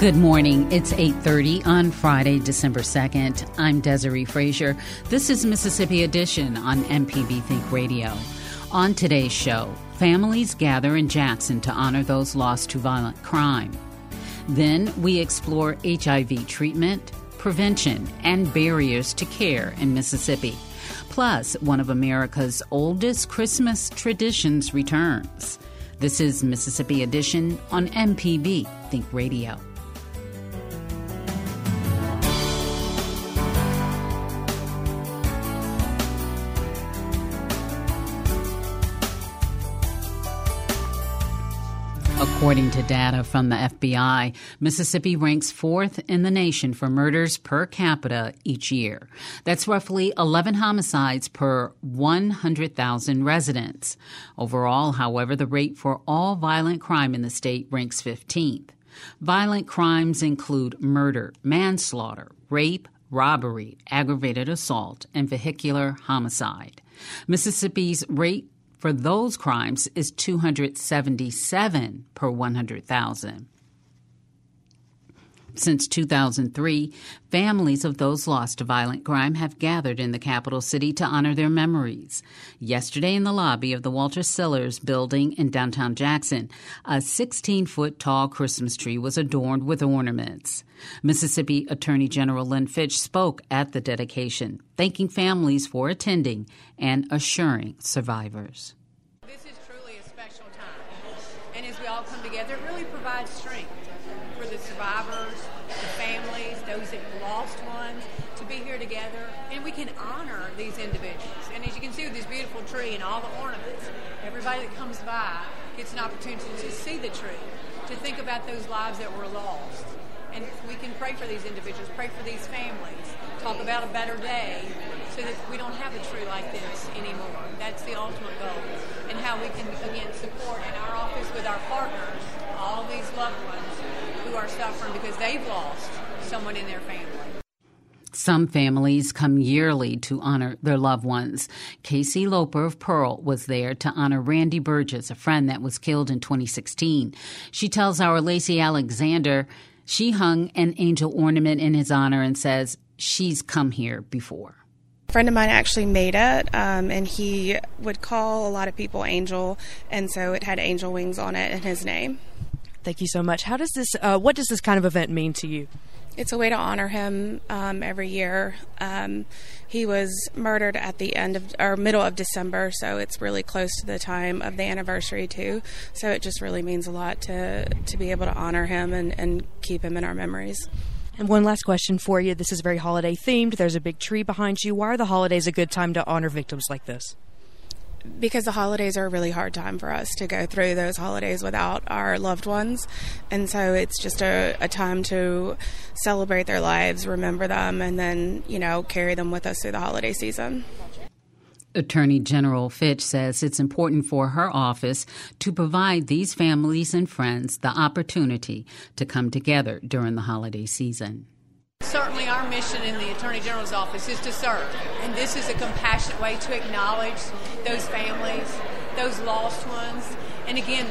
Good morning. It's 8:30 on Friday, December 2nd. I'm Desiree Frazier. This is Mississippi Edition on MPB Think Radio. On today's show, families gather in Jackson to honor those lost to violent crime. Then we explore HIV treatment, prevention, and barriers to care in Mississippi. Plus, one of America's oldest Christmas traditions returns. This is Mississippi Edition on MPB Think Radio. According to data from the FBI, Mississippi ranks fourth in the nation for murders per capita each year. That's roughly 11 homicides per 100,000 residents. Overall, however, the rate for all violent crime in the state ranks 15th. Violent crimes include murder, manslaughter, rape, robbery, aggravated assault, and vehicular homicide. Mississippi's rate for those crimes is 277 per 100,000. Since 2003, families of those lost to violent crime have gathered in the capital city to honor their memories. Yesterday, in the lobby of the Walter Sillers building in downtown Jackson, a 16 foot tall Christmas tree was adorned with ornaments. Mississippi Attorney General Lynn Fitch spoke at the dedication, thanking families for attending and assuring survivors. This is truly a special time. And as we all come together, it really provides strength for the survivors, the families, those that lost ones, to be here together. And we can honor these individuals. And as you can see with this beautiful tree and all the ornaments, everybody that comes by gets an opportunity to see the tree, to think about those lives that were lost. And we can pray for these individuals, pray for these families, talk about a better day so that we don't have a tree like this anymore. That's the ultimate goal. And how we can, again, support in our office with our partners all these loved ones who are suffering because they've lost someone in their family. Some families come yearly to honor their loved ones. Casey Loper of Pearl was there to honor Randy Burgess, a friend that was killed in 2016. She tells our Lacey Alexander she hung an angel ornament in his honor and says she's come here before. A friend of mine actually made it, um, and he would call a lot of people angel, and so it had angel wings on it in his name. Thank you so much. How does this? Uh, what does this kind of event mean to you? It's a way to honor him um, every year. Um, he was murdered at the end of or middle of December, so it's really close to the time of the anniversary too. So it just really means a lot to to be able to honor him and, and keep him in our memories. And one last question for you. This is very holiday themed. There's a big tree behind you. Why are the holidays a good time to honor victims like this? because the holidays are a really hard time for us to go through those holidays without our loved ones. And so it's just a, a, time to celebrate their lives, remember them, and then, you know, carry them with us through the holiday season. Attorney General Fitch says it's important for her office to provide these families and friends the opportunity to come together during the holiday season. Certainly, our mission in the Attorney General's office is to serve, and this is a compassionate way to acknowledge those families, those lost ones, and again,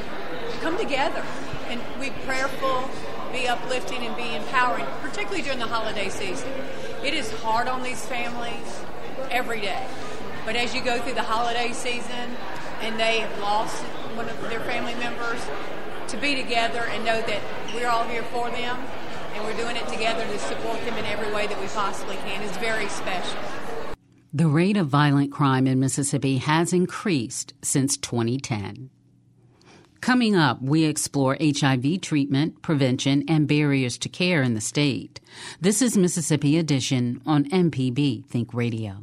come together and be prayerful, be uplifting, and be empowering, particularly during the holiday season. It is hard on these families every day, but as you go through the holiday season, and they have lost one of their family members, to be together and know that we're all here for them and we're doing it together to support them in every way that we possibly can is very special. The rate of violent crime in Mississippi has increased since 2010. Coming up, we explore HIV treatment, prevention, and barriers to care in the state. This is Mississippi Edition on MPB Think Radio.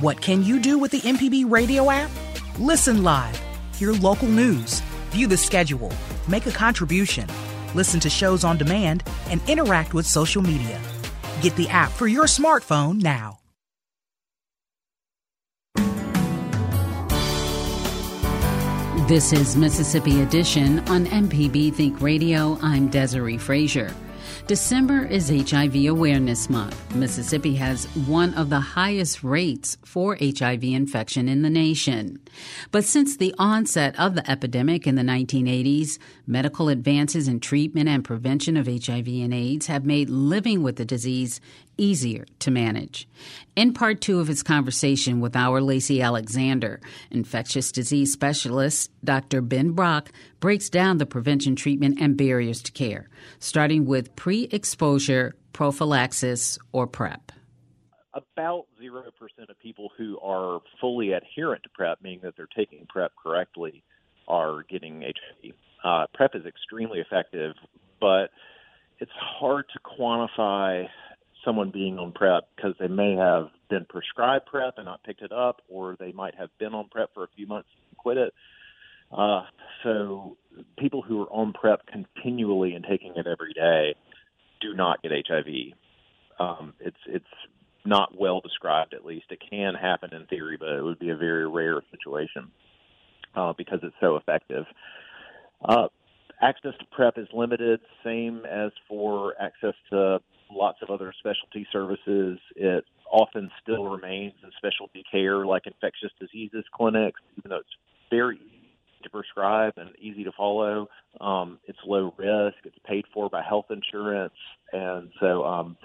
What can you do with the MPB radio app? Listen live, hear local news, view the schedule, make a contribution, listen to shows on demand, and interact with social media. Get the app for your smartphone now. This is Mississippi Edition on MPB Think Radio. I'm Desiree Frazier. December is HIV Awareness Month. Mississippi has one of the highest rates for HIV infection in the nation. But since the onset of the epidemic in the 1980s, medical advances in treatment and prevention of HIV and AIDS have made living with the disease easier to manage. In part two of his conversation with our Lacey Alexander, infectious disease specialist Dr. Ben Brock breaks down the prevention, treatment, and barriers to care, starting with pre exposure prophylaxis or PrEP. About 0% of people who are fully adherent to PrEP, meaning that they're taking PrEP correctly, are getting HIV. Uh, PrEP is extremely effective, but it's hard to quantify someone being on PrEP because they may have been prescribed PrEP and not picked it up, or they might have been on PrEP for a few months and quit it. Uh, so people who are on PrEP continually and taking it every day do not get HIV. Um, it's it's not well described. At least it can happen in theory, but it would be a very rare situation uh, because it's so effective. Uh, access to PrEP is limited, same as for access to lots of other specialty services. It often still remains in specialty care like infectious diseases clinics, even though it's very easy to prescribe and easy to follow. Um, it's low risk. It's paid for by health insurance, and so um,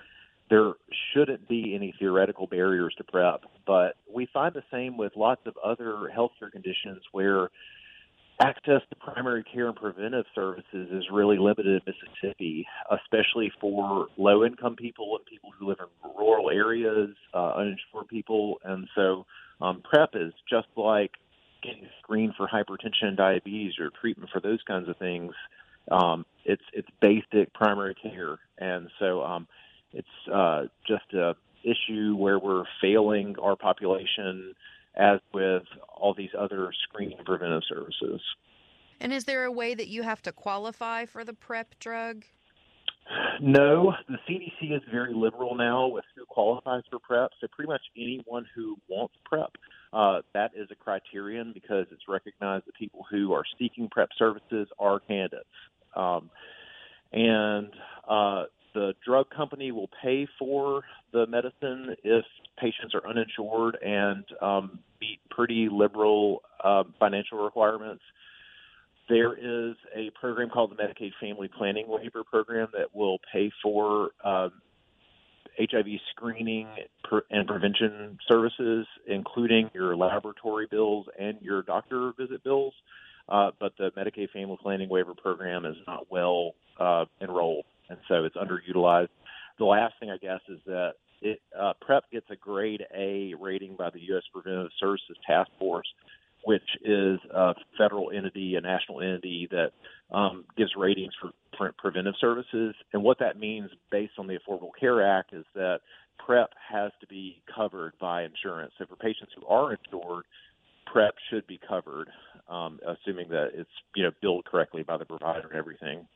there shouldn't be any theoretical barriers to PrEP. But we find the same with lots of other healthcare conditions where access to primary care and preventive services is really limited in Mississippi, especially for low income people and people who live in rural areas, uh, uninsured people. And so um, PrEP is just like getting screened for hypertension and diabetes or treatment for those kinds of things. Um, it's it's basic primary care, and so um, it's uh, just a issue where we're failing our population as with all these other screening preventive services. And is there a way that you have to qualify for the PrEP drug? No, the CDC is very liberal now with who qualifies for PrEP. So pretty much anyone who wants PrEP, uh, that is a criterion because it's recognized that people who are seeking PrEP services are candidates. Um, and uh, the drug company will pay for the medicine if patients are uninsured and um, meet pretty liberal uh, financial requirements. There is a program called the Medicaid Family Planning Waiver Program that will pay for um, HIV screening and prevention services, including your laboratory bills and your doctor visit bills. Uh, but the Medicaid Family Planning Waiver Program is not well uh, enrolled, and so it's underutilized. The last thing, I guess, is that it, uh, PrEP gets a grade A rating by the U.S. Preventive Services Task Force, which is a federal entity, a national entity that um, gives ratings for pre- preventive services. And what that means, based on the Affordable Care Act, is that PrEP has to be covered by insurance. So for patients who are insured, PrEP should be covered, um, assuming that it's you know billed correctly by the provider and everything.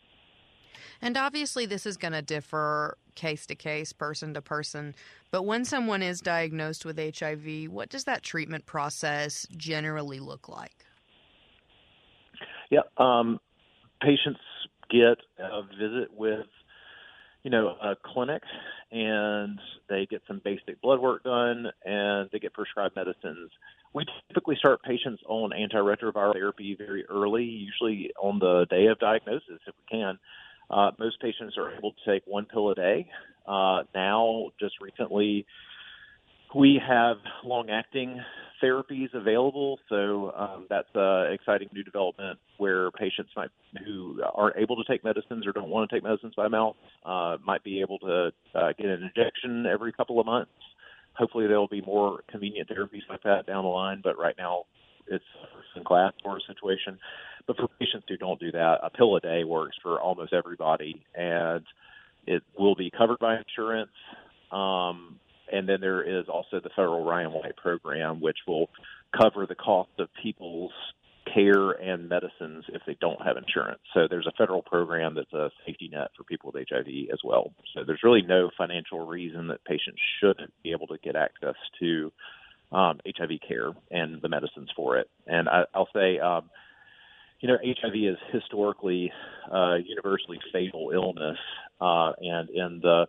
And obviously, this is going to differ case to case, person to person. But when someone is diagnosed with HIV, what does that treatment process generally look like? Yeah, um, patients get a visit with, you know, a clinic, and they get some basic blood work done, and they get prescribed medicines. We typically start patients on antiretroviral therapy very early, usually on the day of diagnosis, if we can. Uh, most patients are able to take one pill a day. Uh, now, just recently, we have long-acting therapies available, so um, that's an exciting new development where patients might who aren't able to take medicines or don't want to take medicines by mouth uh, might be able to uh, get an injection every couple of months. Hopefully, there will be more convenient therapies like that down the line, but right now, it's in class sort of situation. But for patients who don't do that, a pill a day works for almost everybody, and it will be covered by insurance. Um, and then there is also the federal Ryan White program, which will cover the cost of people's care and medicines if they don't have insurance. So there's a federal program that's a safety net for people with HIV as well. So there's really no financial reason that patients shouldn't be able to get access to um, HIV care and the medicines for it. And I, I'll say, um, you know, HIV is historically uh, universally fatal illness, uh, and in the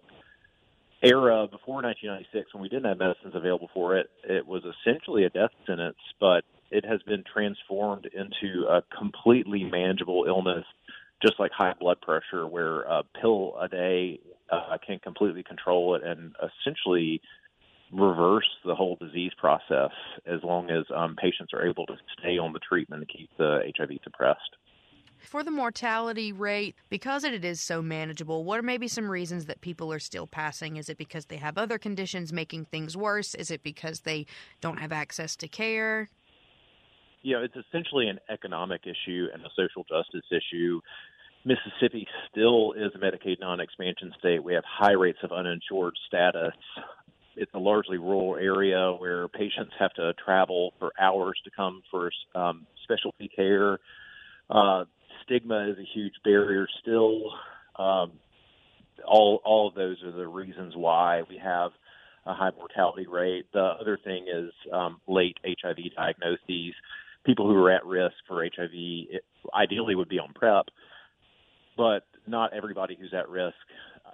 era before 1996, when we didn't have medicines available for it, it was essentially a death sentence, but it has been transformed into a completely manageable illness, just like high blood pressure, where a pill a day uh, can completely control it and essentially reverse the whole disease process as long as um, patients are able to stay on the treatment to keep the HIV suppressed. For the mortality rate, because it is so manageable, what are maybe some reasons that people are still passing? Is it because they have other conditions making things worse? Is it because they don't have access to care? Know, it's essentially an economic issue and a social justice issue. Mississippi still is a Medicaid non expansion state. We have high rates of uninsured status it's a largely rural area where patients have to travel for hours to come for um, specialty care. Uh, stigma is a huge barrier still. Um, all all of those are the reasons why we have a high mortality rate. The other thing is um, late HIV diagnoses. People who are at risk for HIV it, ideally would be on PrEP, but not everybody who's at risk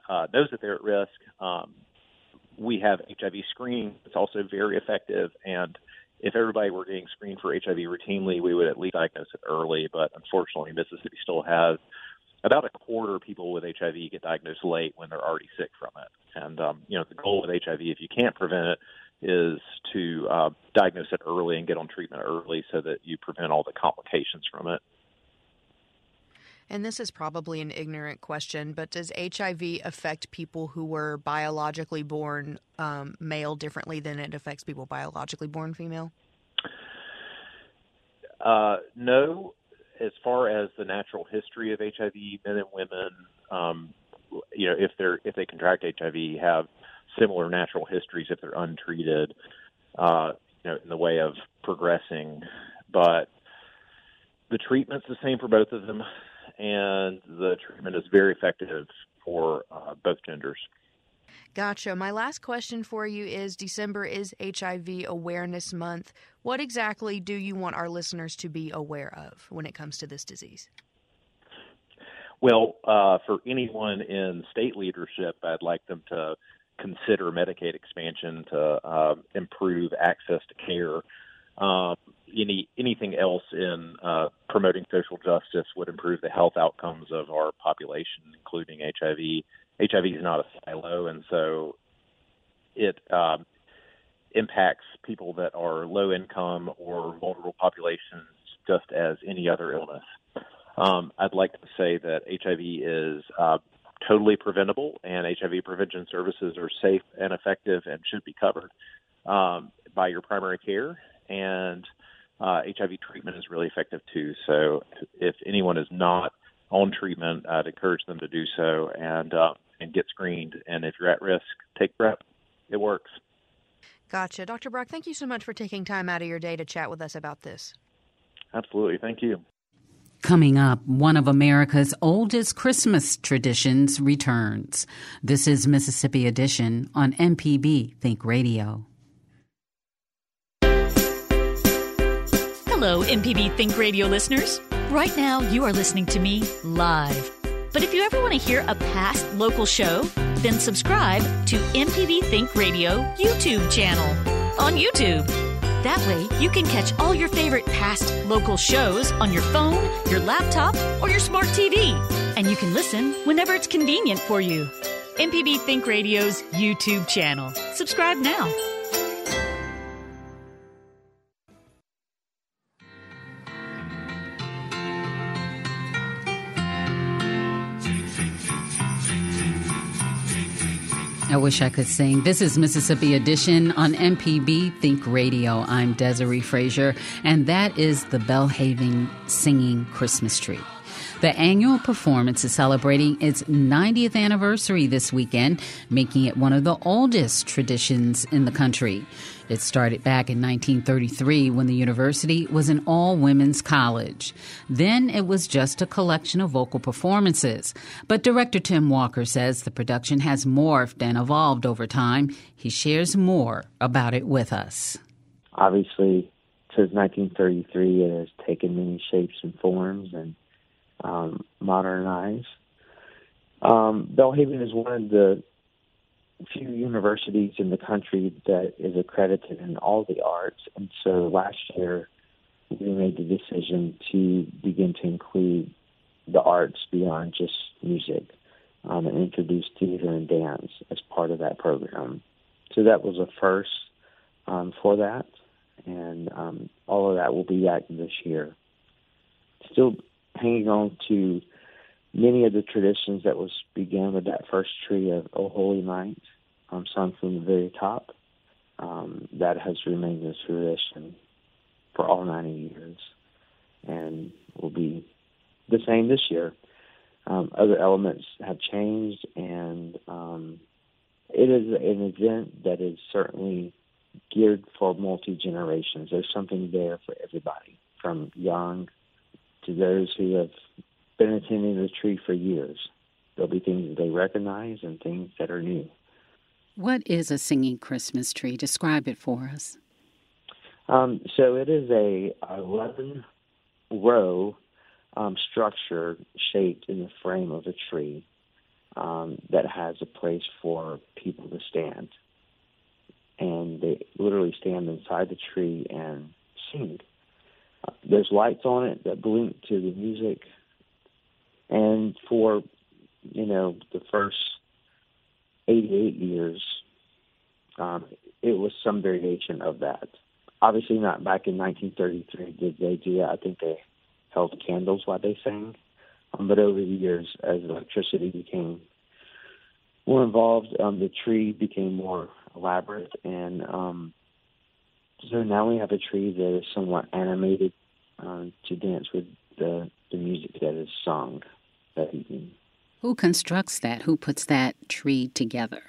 uh, knows that they're at risk. Um, we have HIV screening. It's also very effective. And if everybody were getting screened for HIV routinely, we would at least diagnose it early. But unfortunately, Mississippi still has about a quarter of people with HIV get diagnosed late when they're already sick from it. And um, you know, the goal with HIV, if you can't prevent it, is to uh, diagnose it early and get on treatment early so that you prevent all the complications from it. And this is probably an ignorant question, but does HIV affect people who were biologically born um, male differently than it affects people biologically born female? Uh, no. As far as the natural history of HIV, men and women, um, you know, if they're if they contract HIV, have similar natural histories if they're untreated, uh, you know, in the way of progressing. But the treatment's the same for both of them and the treatment is very effective for uh, both genders. Gotcha. My last question for you is December is HIV Awareness Month. What exactly do you want our listeners to be aware of when it comes to this disease? Well, uh, for anyone in state leadership, I'd like them to consider Medicaid expansion to uh, improve access to care. Um, any anything else in uh, promoting social justice would improve the health outcomes of our population, including HIV. HIV is not a silo, and so it um, impacts people that are low income or vulnerable populations just as any other illness. Um, I'd like to say that HIV is uh, totally preventable, and HIV prevention services are safe and effective and should be covered um, by your primary care. And uh, HIV treatment is really effective too. So if anyone is not on treatment, I'd encourage them to do so and uh, and get screened. And if you're at risk, take PrEP. It works. Gotcha. Dr. Brock, thank you so much for taking time out of your day to chat with us about this. Absolutely. Thank you. Coming up, one of America's oldest Christmas traditions returns. This is Mississippi Edition on MPB Think Radio. Hello, MPB Think Radio listeners. Right now, you are listening to me live. But if you ever want to hear a past local show, then subscribe to MPB Think Radio YouTube channel on YouTube. That way, you can catch all your favorite past local shows on your phone, your laptop, or your smart TV. And you can listen whenever it's convenient for you. MPB Think Radio's YouTube channel. Subscribe now. I wish I could sing. This is Mississippi Edition on MPB Think Radio. I'm Desiree Frazier, and that is the Belhaven Singing Christmas Tree. The annual performance is celebrating its 90th anniversary this weekend, making it one of the oldest traditions in the country. It started back in 1933 when the university was an all women's college. Then it was just a collection of vocal performances. But director Tim Walker says the production has morphed and evolved over time. He shares more about it with us. Obviously, since 1933, it has taken many shapes and forms and um, modernized. Um, Belhaven is one of the few universities in the country that is accredited in all the arts, and so last year we made the decision to begin to include the arts beyond just music um, and introduce theater and dance as part of that program. So that was a first um, for that, and um, all of that will be back this year. Still hanging on to many of the traditions that was began with that first tree of "O Holy Night," um, sung from the very top. Um, that has remained a tradition for all 90 years, and will be the same this year. Um, other elements have changed, and um, it is an event that is certainly geared for multi generations. There's something there for everybody, from young to those who have been attending the tree for years. There'll be things that they recognize and things that are new. What is a singing Christmas tree? Describe it for us. Um, so it is a 11 row um, structure shaped in the frame of a tree um, that has a place for people to stand. And they literally stand inside the tree and sing. There's lights on it that blink to the music. And for, you know, the first 88 years, um, it was some variation of that. Obviously, not back in 1933 did they do that. I think they held candles while they sang. Um, but over the years, as electricity became more involved, um, the tree became more elaborate, and um, so now we have a tree that is somewhat animated uh, to dance with the, the music that is sung that evening. Who constructs that? Who puts that tree together?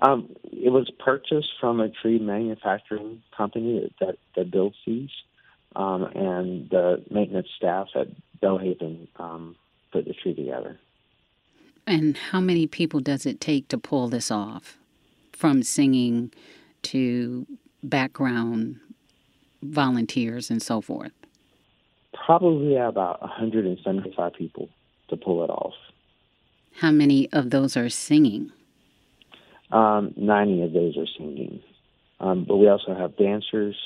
Um, it was purchased from a tree manufacturing company that, that builds these, um, and the maintenance staff at Belhaven um, put the tree together. And how many people does it take to pull this off? From singing to background volunteers and so forth? Probably about 175 people to pull it off. How many of those are singing? Um, 90 of those are singing. Um, but we also have dancers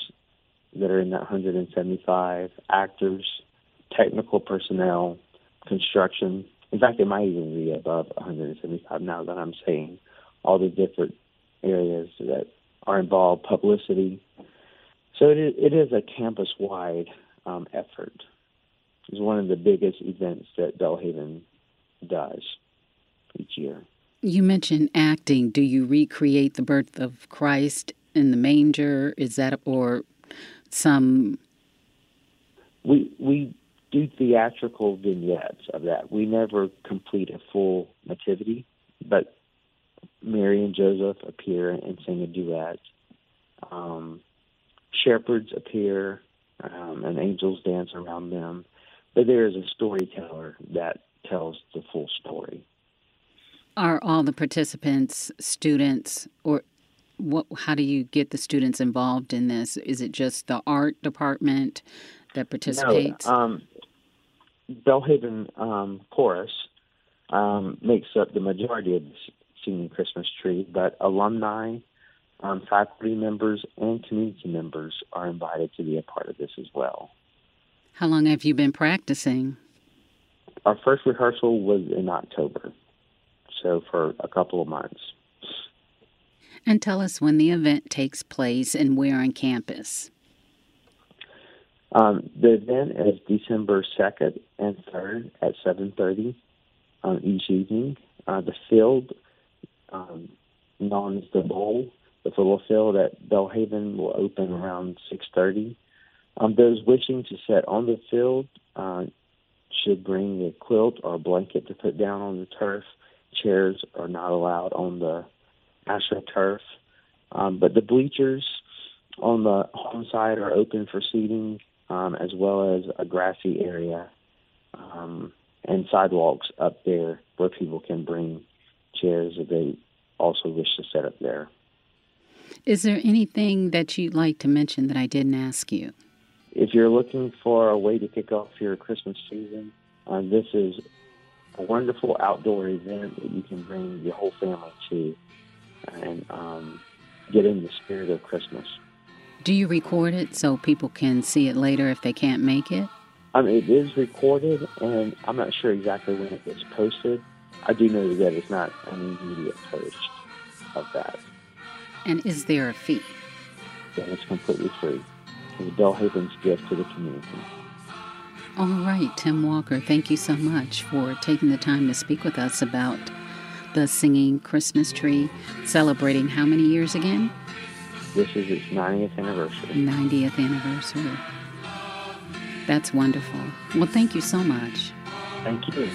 that are in that 175, actors, technical personnel, construction. In fact, it might even be above 175 now that I'm saying all the different areas that are involved, publicity. So it is, it is a campus wide um, effort. It's one of the biggest events that Belhaven does each year. You mentioned acting. Do you recreate the birth of Christ in the manger? Is that or some? We we do theatrical vignettes of that. We never complete a full nativity, but Mary and Joseph appear and sing a duet. Um, shepherds appear um, and angels dance around them. but there is a storyteller that tells the full story. Are all the participants students, or what? How do you get the students involved in this? Is it just the art department that participates? No, um, Belhaven um, Chorus um, makes up the majority of the singing Christmas tree, but alumni, um, faculty members, and community members are invited to be a part of this as well. How long have you been practicing? Our first rehearsal was in October, so for a couple of months. And tell us when the event takes place and where on campus. Um, the event is December 2nd and 3rd at 7.30 um, each evening. Uh, the field, um, known as the Bowl, the football field at Belhaven will open around 6.30. Um, those wishing to sit on the field uh, should bring a quilt or a blanket to put down on the turf. Chairs are not allowed on the astroturf. Um, but the bleachers on the home side are open for seating um, as well as a grassy area um, and sidewalks up there where people can bring chairs that they also wish to set up there. Is there anything that you'd like to mention that I didn't ask you? If you're looking for a way to kick off your Christmas season, uh, this is a wonderful outdoor event that you can bring your whole family to and um, get in the spirit of Christmas. Do you record it so people can see it later if they can't make it? Um, it is recorded, and I'm not sure exactly when it gets posted. I do know that it's not an immediate post of that. And is there a fee? Yeah, it's completely free. It's Belhaven's gift to the community. All right, Tim Walker, thank you so much for taking the time to speak with us about the singing Christmas tree, celebrating how many years again? This is its 90th anniversary. 90th anniversary. That's wonderful. Well, thank you so much. Thank you.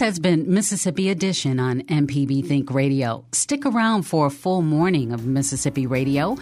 Has been Mississippi Edition on MPB Think Radio. Stick around for a full morning of Mississippi Radio